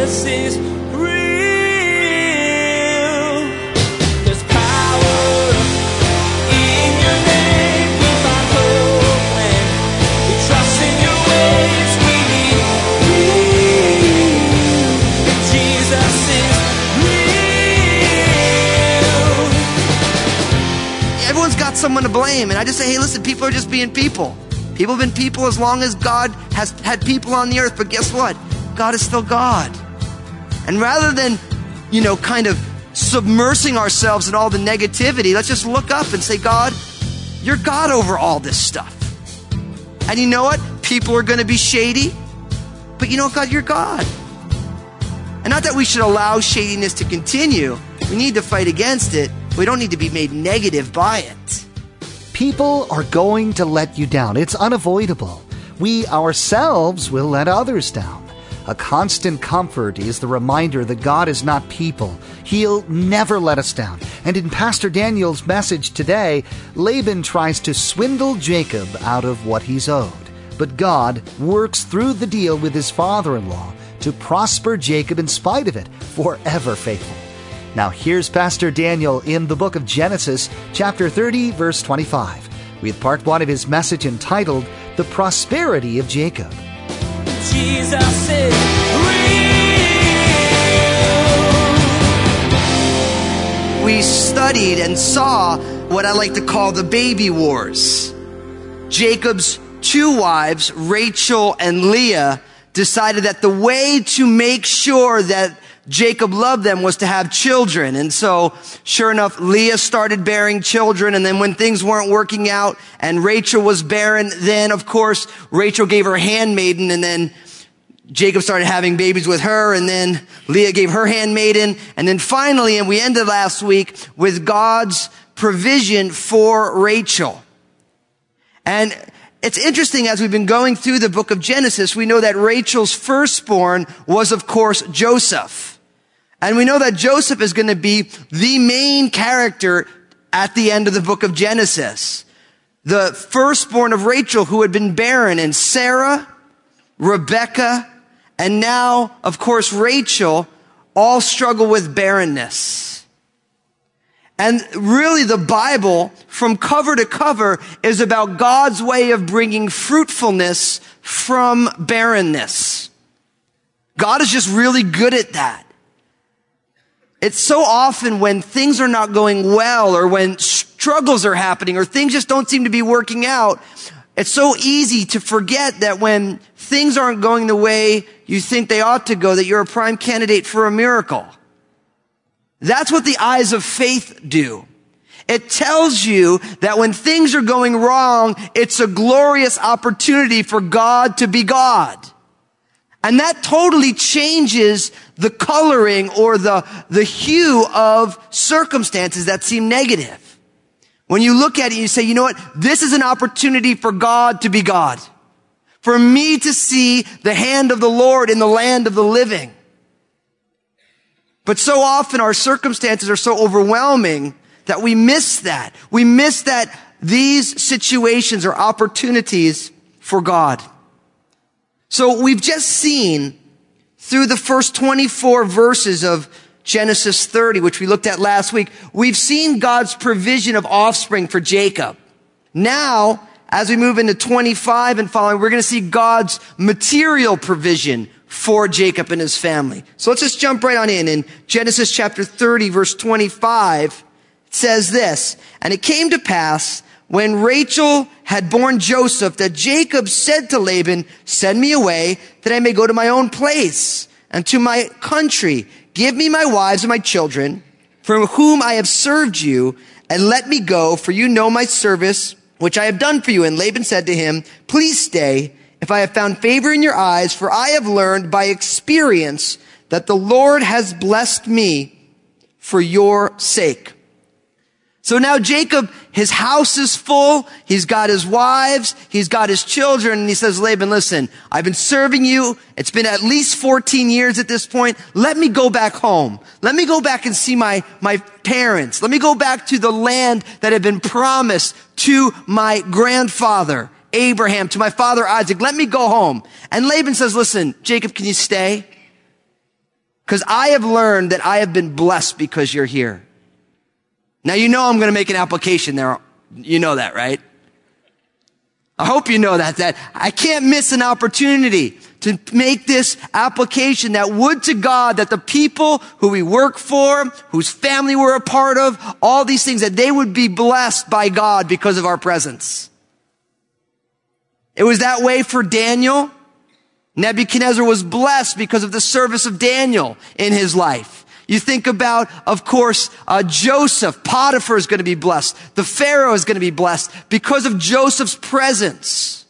Jesus is someone to blame. And I just say, hey, listen, people are just being people. People have been people as long as God has had people on the earth. But guess what? God is still God. And rather than, you know, kind of submersing ourselves in all the negativity, let's just look up and say, God, you're God over all this stuff. And you know what? People are going to be shady. But you know what, God? You're God. And not that we should allow shadiness to continue. We need to fight against it. We don't need to be made negative by it. People are going to let you down. It's unavoidable. We ourselves will let others down. A constant comfort is the reminder that God is not people. He'll never let us down. And in Pastor Daniel's message today, Laban tries to swindle Jacob out of what he's owed. But God works through the deal with his father in law to prosper Jacob in spite of it, forever faithful. Now, here's Pastor Daniel in the book of Genesis, chapter 30, verse 25, with part one of his message entitled The Prosperity of Jacob. We studied and saw what I like to call the baby wars. Jacob's two wives, Rachel and Leah, decided that the way to make sure that Jacob loved them was to have children. And so, sure enough, Leah started bearing children. And then when things weren't working out and Rachel was barren, then of course, Rachel gave her handmaiden and then Jacob started having babies with her and then Leah gave her handmaiden. And then finally, and we ended last week with God's provision for Rachel. And it's interesting as we've been going through the book of Genesis, we know that Rachel's firstborn was of course Joseph. And we know that Joseph is going to be the main character at the end of the book of Genesis. The firstborn of Rachel who had been barren and Sarah, Rebecca, and now, of course, Rachel all struggle with barrenness. And really the Bible from cover to cover is about God's way of bringing fruitfulness from barrenness. God is just really good at that. It's so often when things are not going well or when struggles are happening or things just don't seem to be working out, it's so easy to forget that when things aren't going the way you think they ought to go, that you're a prime candidate for a miracle. That's what the eyes of faith do. It tells you that when things are going wrong, it's a glorious opportunity for God to be God. And that totally changes the coloring or the, the hue of circumstances that seem negative. When you look at it, you say, you know what? This is an opportunity for God to be God. For me to see the hand of the Lord in the land of the living. But so often our circumstances are so overwhelming that we miss that. We miss that these situations are opportunities for God. So we've just seen through the first 24 verses of Genesis 30, which we looked at last week, we've seen God's provision of offspring for Jacob. Now, as we move into 25 and following, we're going to see God's material provision for Jacob and his family. So let's just jump right on in. In Genesis chapter 30, verse 25, it says this, And it came to pass when Rachel had borne Joseph that Jacob said to Laban, Send me away that I may go to my own place and to my country. Give me my wives and my children from whom I have served you and let me go for you know my service which I have done for you. And Laban said to him, Please stay if I have found favor in your eyes, for I have learned by experience that the Lord has blessed me for your sake. So now Jacob, his house is full. He's got his wives. He's got his children. And he says, Laban, listen, I've been serving you. It's been at least 14 years at this point. Let me go back home. Let me go back and see my, my parents. Let me go back to the land that had been promised to my grandfather, Abraham, to my father Isaac. Let me go home. And Laban says, listen, Jacob, can you stay? because I have learned that I have been blessed because you're here. Now you know I'm going to make an application there. You know that, right? I hope you know that, that I can't miss an opportunity to make this application that would to God that the people who we work for, whose family we're a part of, all these things, that they would be blessed by God because of our presence. It was that way for Daniel. Nebuchadnezzar was blessed because of the service of Daniel in his life. You think about, of course, uh, Joseph. Potiphar is going to be blessed. The Pharaoh is going to be blessed because of Joseph's presence.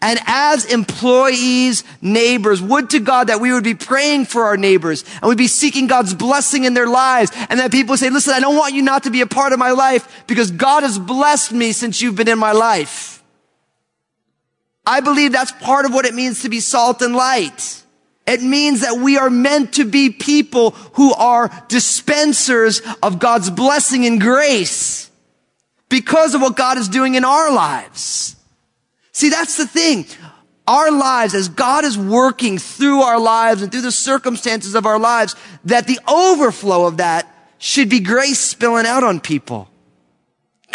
And as employees, neighbors, would to God that we would be praying for our neighbors and we'd be seeking God's blessing in their lives. And that people say, listen, I don't want you not to be a part of my life because God has blessed me since you've been in my life. I believe that's part of what it means to be salt and light. It means that we are meant to be people who are dispensers of God's blessing and grace because of what God is doing in our lives. See, that's the thing. Our lives, as God is working through our lives and through the circumstances of our lives, that the overflow of that should be grace spilling out on people.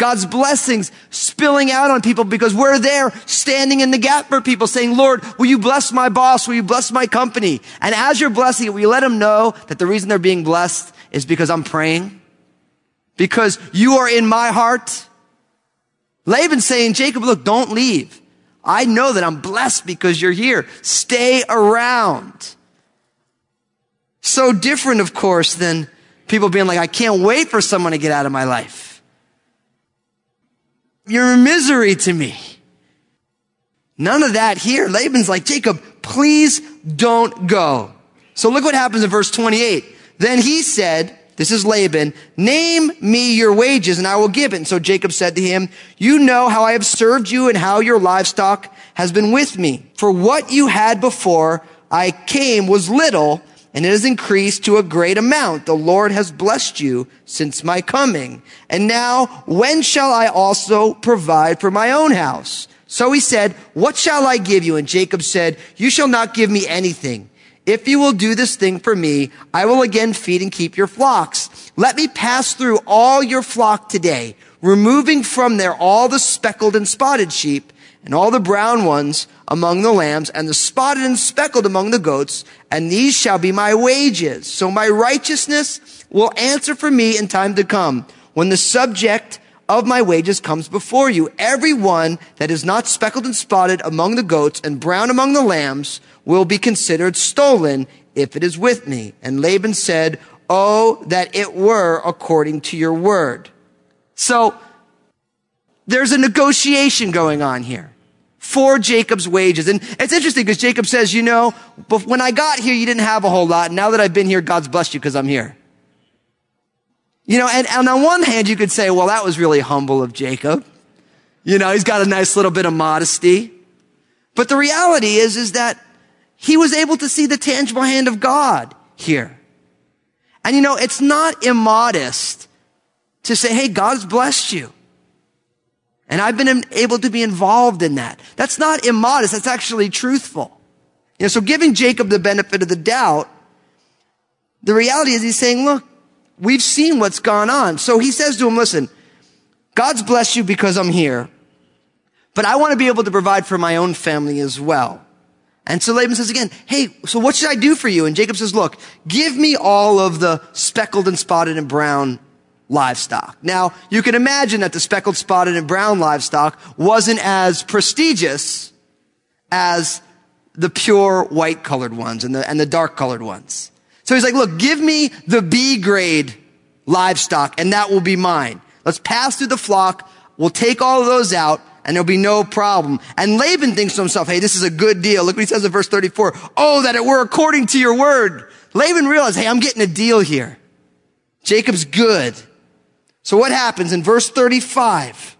God's blessings spilling out on people because we're there standing in the gap for people saying, Lord, will you bless my boss? Will you bless my company? And as you're blessing it, will you let them know that the reason they're being blessed is because I'm praying? Because you are in my heart? Laban's saying, Jacob, look, don't leave. I know that I'm blessed because you're here. Stay around. So different, of course, than people being like, I can't wait for someone to get out of my life. You're misery to me. None of that here. Laban's like, Jacob, please don't go. So look what happens in verse 28. Then he said, this is Laban, name me your wages and I will give it. And so Jacob said to him, you know how I have served you and how your livestock has been with me. For what you had before I came was little and it has increased to a great amount. The Lord has blessed you since my coming. And now, when shall I also provide for my own house? So he said, what shall I give you? And Jacob said, you shall not give me anything. If you will do this thing for me, I will again feed and keep your flocks. Let me pass through all your flock today, removing from there all the speckled and spotted sheep and all the brown ones among the lambs and the spotted and speckled among the goats, and these shall be my wages. So my righteousness will answer for me in time to come when the subject of my wages comes before you. Every one that is not speckled and spotted among the goats and brown among the lambs will be considered stolen if it is with me. And Laban said, Oh, that it were according to your word. So, there's a negotiation going on here for Jacob's wages. And it's interesting because Jacob says, you know, when I got here, you didn't have a whole lot. Now that I've been here, God's blessed you because I'm here. You know, and, and on one hand, you could say, well, that was really humble of Jacob. You know, he's got a nice little bit of modesty. But the reality is, is that he was able to see the tangible hand of God here. And you know, it's not immodest to say, hey, God's blessed you. And I've been able to be involved in that. That's not immodest. That's actually truthful. You know, so giving Jacob the benefit of the doubt, the reality is he's saying, look, we've seen what's gone on. So he says to him, listen, God's blessed you because I'm here, but I want to be able to provide for my own family as well. And so Laban says again, hey, so what should I do for you? And Jacob says, look, give me all of the speckled and spotted and brown livestock. Now, you can imagine that the speckled, spotted, and brown livestock wasn't as prestigious as the pure white colored ones and the, and the dark colored ones. So he's like, look, give me the B grade livestock and that will be mine. Let's pass through the flock. We'll take all of those out and there'll be no problem. And Laban thinks to himself, hey, this is a good deal. Look what he says in verse 34. Oh, that it were according to your word. Laban realized, hey, I'm getting a deal here. Jacob's good. So what happens in verse 35?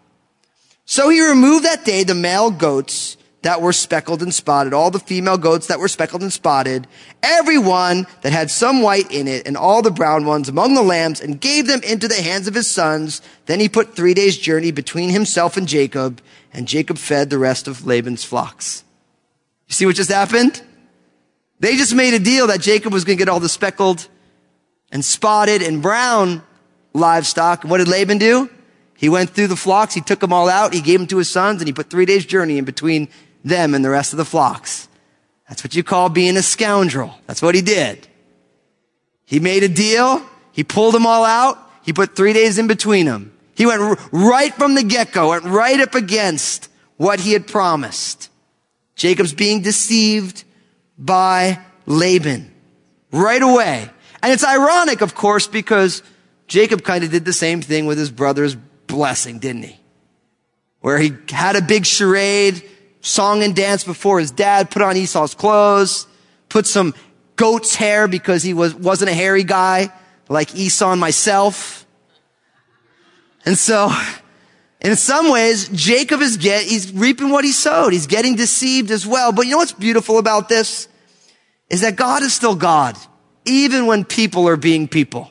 So he removed that day the male goats that were speckled and spotted, all the female goats that were speckled and spotted, every one that had some white in it, and all the brown ones among the lambs, and gave them into the hands of his sons. Then he put three days' journey between himself and Jacob, and Jacob fed the rest of Laban's flocks. You see what just happened? They just made a deal that Jacob was going to get all the speckled and spotted and brown livestock. And what did Laban do? He went through the flocks, he took them all out, he gave them to his sons, and he put three days journey in between them and the rest of the flocks. That's what you call being a scoundrel. That's what he did. He made a deal, he pulled them all out, he put three days in between them. He went r- right from the get-go, went right up against what he had promised. Jacob's being deceived by Laban right away. And it's ironic, of course, because Jacob kind of did the same thing with his brother's blessing, didn't he? Where he had a big charade, song and dance before his dad, put on Esau's clothes, put some goat's hair because he was, wasn't a hairy guy like Esau and myself. And so, in some ways, Jacob is get, he's reaping what he sowed. He's getting deceived as well. But you know what's beautiful about this? Is that God is still God, even when people are being people.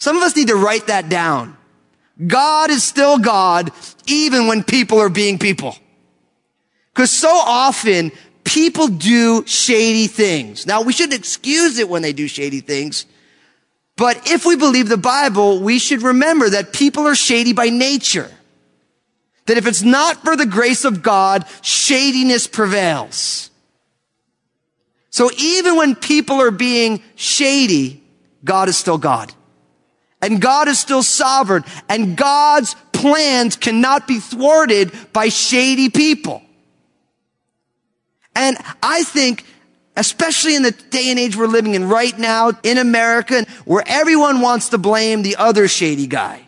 Some of us need to write that down. God is still God, even when people are being people. Because so often, people do shady things. Now, we shouldn't excuse it when they do shady things. But if we believe the Bible, we should remember that people are shady by nature. That if it's not for the grace of God, shadiness prevails. So even when people are being shady, God is still God. And God is still sovereign. And God's plans cannot be thwarted by shady people. And I think, especially in the day and age we're living in right now in America, where everyone wants to blame the other shady guy.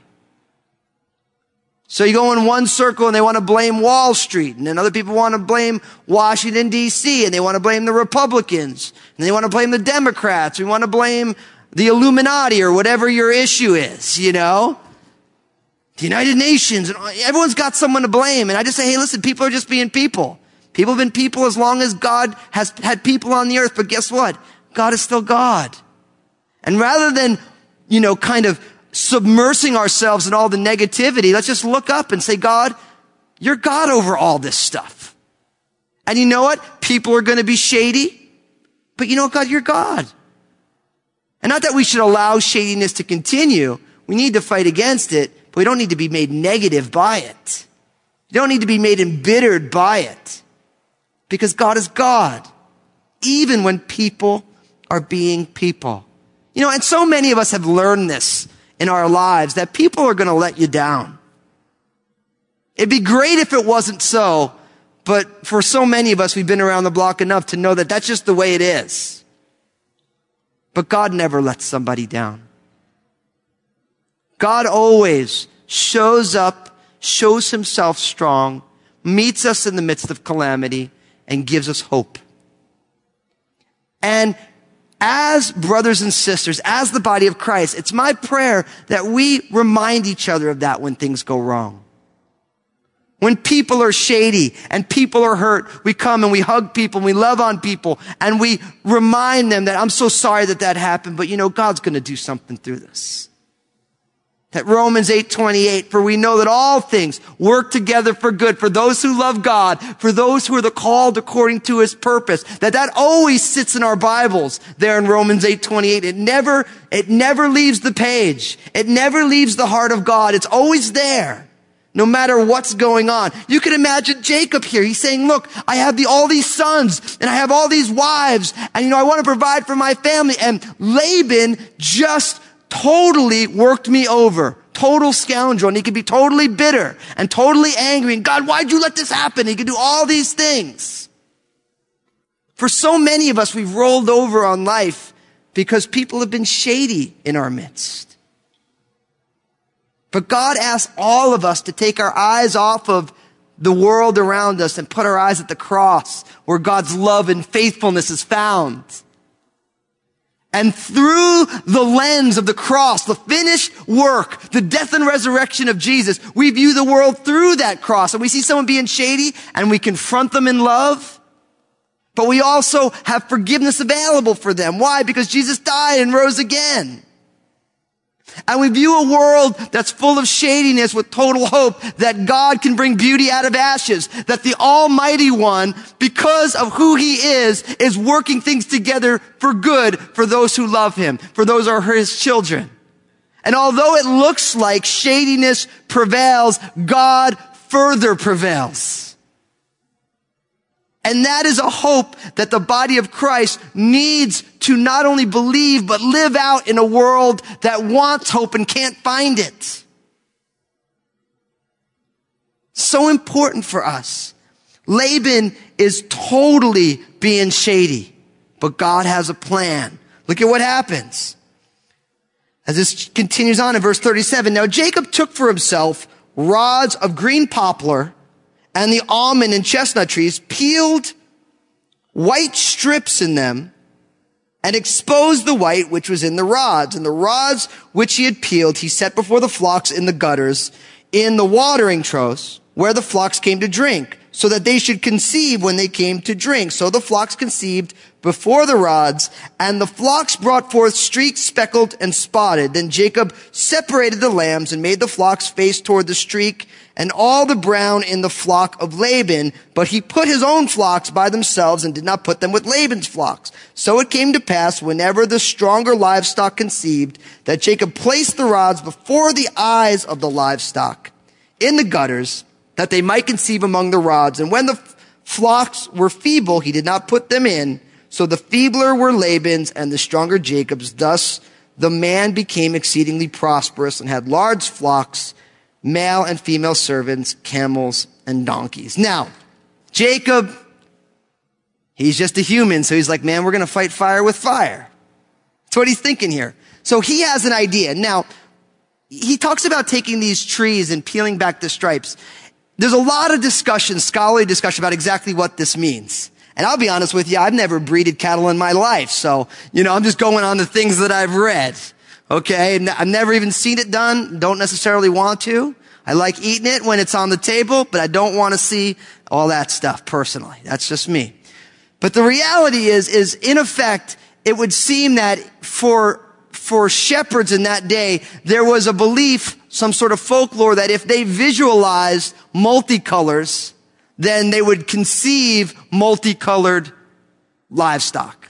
So you go in one circle and they want to blame Wall Street, and then other people want to blame Washington DC, and they want to blame the Republicans, and they want to blame the Democrats, we want to blame the Illuminati or whatever your issue is, you know? The United Nations, and everyone's got someone to blame. And I just say, hey, listen, people are just being people. People have been people as long as God has had people on the earth. But guess what? God is still God. And rather than, you know, kind of submersing ourselves in all the negativity, let's just look up and say, God, you're God over all this stuff. And you know what? People are going to be shady, but you know what, God, you're God. And not that we should allow shadiness to continue. We need to fight against it, but we don't need to be made negative by it. You don't need to be made embittered by it. Because God is God. Even when people are being people. You know, and so many of us have learned this in our lives that people are going to let you down. It'd be great if it wasn't so, but for so many of us, we've been around the block enough to know that that's just the way it is. But God never lets somebody down. God always shows up, shows himself strong, meets us in the midst of calamity, and gives us hope. And as brothers and sisters, as the body of Christ, it's my prayer that we remind each other of that when things go wrong. When people are shady and people are hurt, we come and we hug people and we love on people and we remind them that I'm so sorry that that happened, but you know, God's going to do something through this. That Romans 8:28 for we know that all things work together for good for those who love God for those who are the called according to his purpose. That that always sits in our Bibles there in Romans 8:28 it never it never leaves the page. It never leaves the heart of God. It's always there no matter what's going on. You can imagine Jacob here. He's saying, look, I have the, all these sons and I have all these wives and you know, I want to provide for my family. And Laban just totally worked me over. Total scoundrel. And he could be totally bitter and totally angry. And God, why'd you let this happen? He could do all these things. For so many of us, we've rolled over on life because people have been shady in our midst. But God asks all of us to take our eyes off of the world around us and put our eyes at the cross where God's love and faithfulness is found. And through the lens of the cross, the finished work, the death and resurrection of Jesus, we view the world through that cross. And we see someone being shady and we confront them in love. But we also have forgiveness available for them. Why? Because Jesus died and rose again. And we view a world that's full of shadiness with total hope that God can bring beauty out of ashes, that the Almighty One, because of who He is, is working things together for good for those who love Him, for those who are His children. And although it looks like shadiness prevails, God further prevails. And that is a hope that the body of Christ needs to not only believe, but live out in a world that wants hope and can't find it. So important for us. Laban is totally being shady, but God has a plan. Look at what happens. As this continues on in verse 37, now Jacob took for himself rods of green poplar and the almond and chestnut trees, peeled white strips in them, and exposed the white which was in the rods. And the rods which he had peeled, he set before the flocks in the gutters, in the watering troughs, where the flocks came to drink, so that they should conceive when they came to drink. So the flocks conceived before the rods, and the flocks brought forth streaked, speckled, and spotted. Then Jacob separated the lambs and made the flocks face toward the streak and all the brown in the flock of Laban, but he put his own flocks by themselves and did not put them with Laban's flocks. So it came to pass whenever the stronger livestock conceived that Jacob placed the rods before the eyes of the livestock in the gutters that they might conceive among the rods. And when the flocks were feeble, he did not put them in. So the feebler were Laban's and the stronger Jacob's. Thus the man became exceedingly prosperous and had large flocks male and female servants, camels, and donkeys. Now, Jacob, he's just a human, so he's like, man, we're going to fight fire with fire. That's what he's thinking here. So he has an idea. Now, he talks about taking these trees and peeling back the stripes. There's a lot of discussion, scholarly discussion about exactly what this means. And I'll be honest with you, I've never breeded cattle in my life. So, you know, I'm just going on the things that I've read. Okay. I've never even seen it done. Don't necessarily want to. I like eating it when it's on the table, but I don't want to see all that stuff personally. That's just me. But the reality is, is in effect, it would seem that for, for shepherds in that day, there was a belief, some sort of folklore that if they visualized multicolors, then they would conceive multicolored livestock.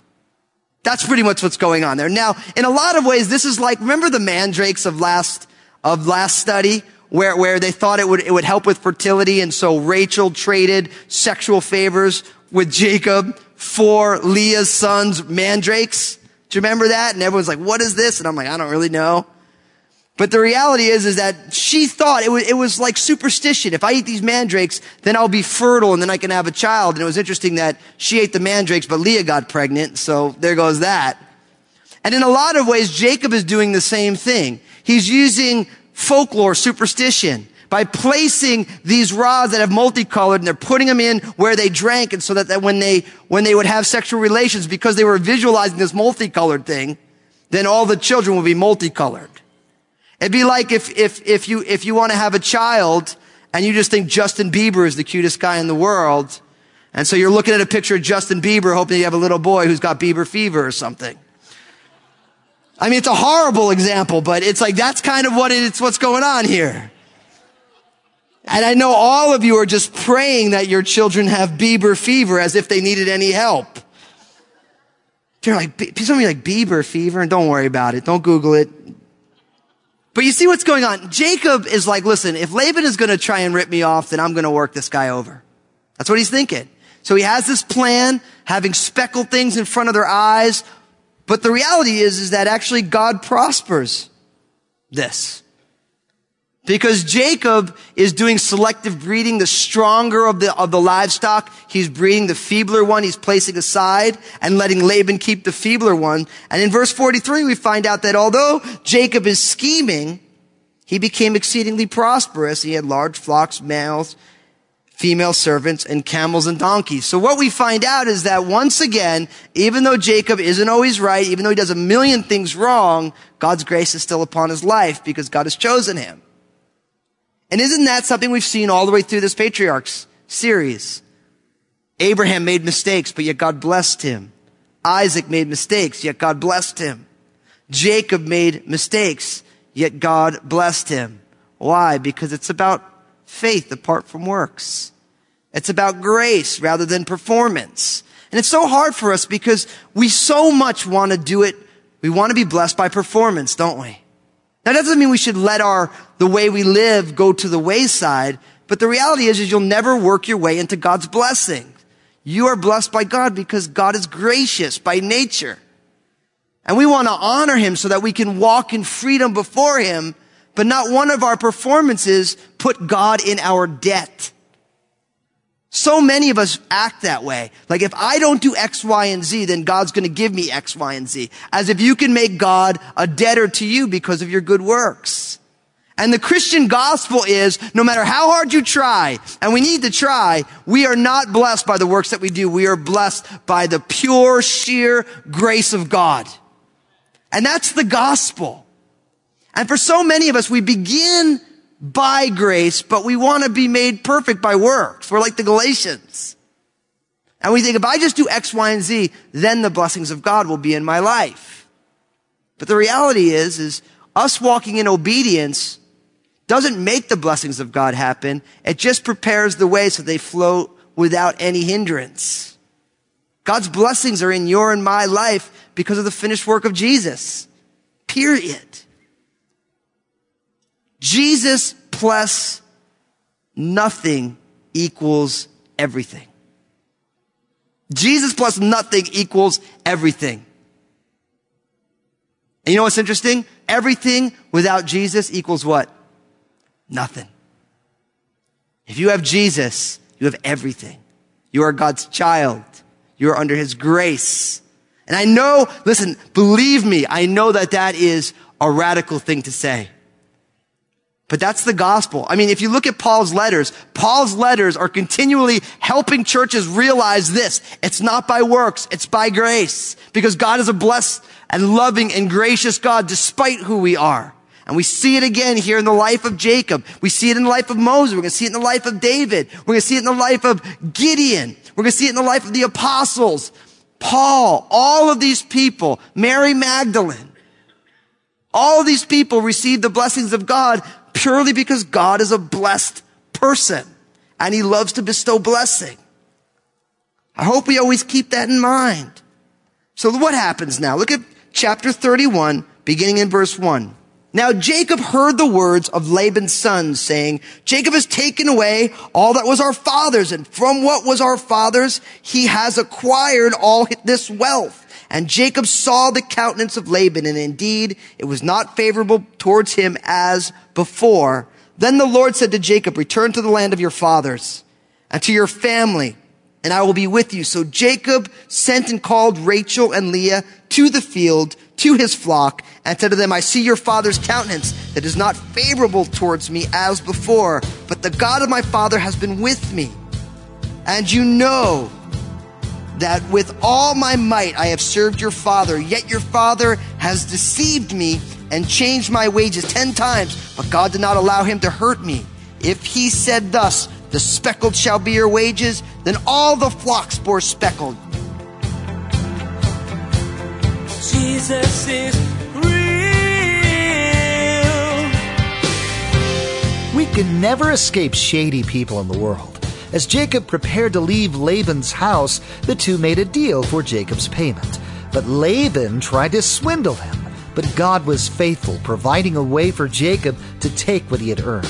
That's pretty much what's going on there. Now, in a lot of ways, this is like, remember the mandrakes of last, of last study? Where, where they thought it would, it would help with fertility. And so Rachel traded sexual favors with Jacob for Leah's sons, mandrakes. Do you remember that? And everyone's like, what is this? And I'm like, I don't really know. But the reality is, is that she thought it was, it was like superstition. If I eat these mandrakes, then I'll be fertile and then I can have a child. And it was interesting that she ate the mandrakes, but Leah got pregnant. So there goes that. And in a lot of ways, Jacob is doing the same thing. He's using folklore, superstition by placing these rods that have multicolored and they're putting them in where they drank and so that, that when they, when they would have sexual relations because they were visualizing this multicolored thing, then all the children will be multicolored. It'd be like if, if, if you, if you want to have a child and you just think Justin Bieber is the cutest guy in the world. And so you're looking at a picture of Justin Bieber hoping you have a little boy who's got Bieber fever or something. I mean, it's a horrible example, but it's like, that's kind of what it's, what's going on here. And I know all of you are just praying that your children have Bieber fever as if they needed any help. You're like, some of you like Bieber fever and don't worry about it. Don't Google it. But you see what's going on? Jacob is like, listen, if Laban is going to try and rip me off, then I'm going to work this guy over. That's what he's thinking. So he has this plan, having speckled things in front of their eyes. But the reality is, is that actually God prospers this. Because Jacob is doing selective breeding, the stronger of the, of the livestock. He's breeding the feebler one. He's placing aside and letting Laban keep the feebler one. And in verse 43, we find out that although Jacob is scheming, he became exceedingly prosperous. He had large flocks, males, female servants, and camels and donkeys. So what we find out is that once again, even though Jacob isn't always right, even though he does a million things wrong, God's grace is still upon his life because God has chosen him. And isn't that something we've seen all the way through this patriarchs series? Abraham made mistakes, but yet God blessed him. Isaac made mistakes, yet God blessed him. Jacob made mistakes, yet God blessed him. Why? Because it's about faith apart from works. It's about grace rather than performance. And it's so hard for us because we so much want to do it. We want to be blessed by performance, don't we? That doesn't mean we should let our, the way we live go to the wayside, but the reality is, is you'll never work your way into God's blessing. You are blessed by God because God is gracious by nature. And we want to honor Him so that we can walk in freedom before Him, but not one of our performances put God in our debt. So many of us act that way. Like if I don't do X, Y, and Z, then God's going to give me X, Y, and Z. As if you can make God a debtor to you because of your good works. And the Christian gospel is no matter how hard you try, and we need to try, we are not blessed by the works that we do. We are blessed by the pure, sheer grace of God. And that's the gospel. And for so many of us, we begin by grace, but we want to be made perfect by works. We're like the Galatians. And we think if I just do X, Y, and Z, then the blessings of God will be in my life. But the reality is, is us walking in obedience doesn't make the blessings of God happen. It just prepares the way so they flow without any hindrance. God's blessings are in your and my life because of the finished work of Jesus. Period. Jesus plus nothing equals everything. Jesus plus nothing equals everything. And you know what's interesting? Everything without Jesus equals what? Nothing. If you have Jesus, you have everything. You are God's child. You are under His grace. And I know, listen, believe me, I know that that is a radical thing to say. But that's the gospel. I mean, if you look at Paul's letters, Paul's letters are continually helping churches realize this. It's not by works, it's by grace. Because God is a blessed and loving and gracious God despite who we are. And we see it again here in the life of Jacob. We see it in the life of Moses. We're going to see it in the life of David. We're going to see it in the life of Gideon. We're going to see it in the life of the apostles. Paul, all of these people, Mary Magdalene. All of these people received the blessings of God purely because God is a blessed person and he loves to bestow blessing. I hope we always keep that in mind. So what happens now? Look at chapter 31, beginning in verse 1. Now Jacob heard the words of Laban's sons saying, Jacob has taken away all that was our father's and from what was our father's, he has acquired all this wealth. And Jacob saw the countenance of Laban, and indeed it was not favorable towards him as before. Then the Lord said to Jacob, return to the land of your fathers and to your family, and I will be with you. So Jacob sent and called Rachel and Leah to the field, to his flock, and said to them, I see your father's countenance that is not favorable towards me as before, but the God of my father has been with me. And you know that with all my might I have served your father, yet your father has deceived me and changed my wages ten times, but God did not allow him to hurt me. If he said thus, the speckled shall be your wages, then all the flocks bore speckled. Jesus is real. We can never escape shady people in the world. As Jacob prepared to leave Laban's house, the two made a deal for Jacob's payment. But Laban tried to swindle him. But God was faithful, providing a way for Jacob to take what he had earned.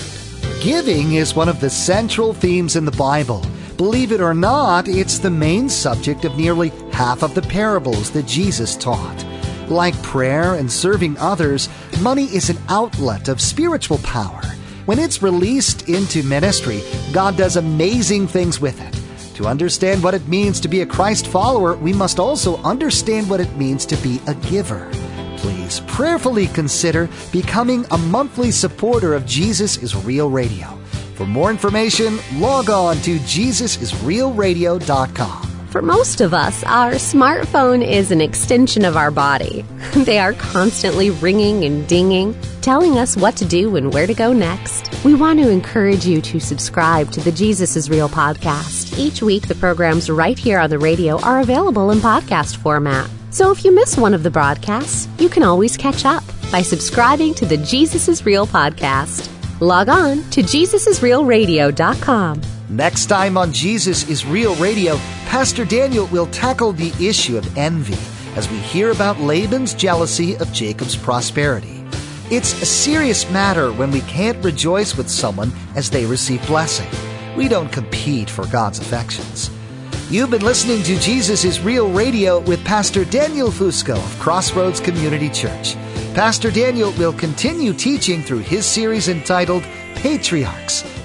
Giving is one of the central themes in the Bible. Believe it or not, it's the main subject of nearly half of the parables that Jesus taught. Like prayer and serving others, money is an outlet of spiritual power. When it's released into ministry, God does amazing things with it. To understand what it means to be a Christ follower, we must also understand what it means to be a giver. Please prayerfully consider becoming a monthly supporter of Jesus is Real Radio. For more information, log on to JesusIsRealRadio.com. For most of us, our smartphone is an extension of our body. They are constantly ringing and dinging, telling us what to do and where to go next. We want to encourage you to subscribe to the Jesus is Real podcast. Each week, the programs right here on the radio are available in podcast format. So if you miss one of the broadcasts, you can always catch up. by subscribing to the Jesus is Real podcast. Log on to JesusIsRealRadio.com. Next time on Jesus is Real Radio, Pastor Daniel will tackle the issue of envy as we hear about Laban's jealousy of Jacob's prosperity. It's a serious matter when we can't rejoice with someone as they receive blessing. We don't compete for God's affections. You've been listening to Jesus is Real Radio with Pastor Daniel Fusco of Crossroads Community Church. Pastor Daniel will continue teaching through his series entitled Patriarchs.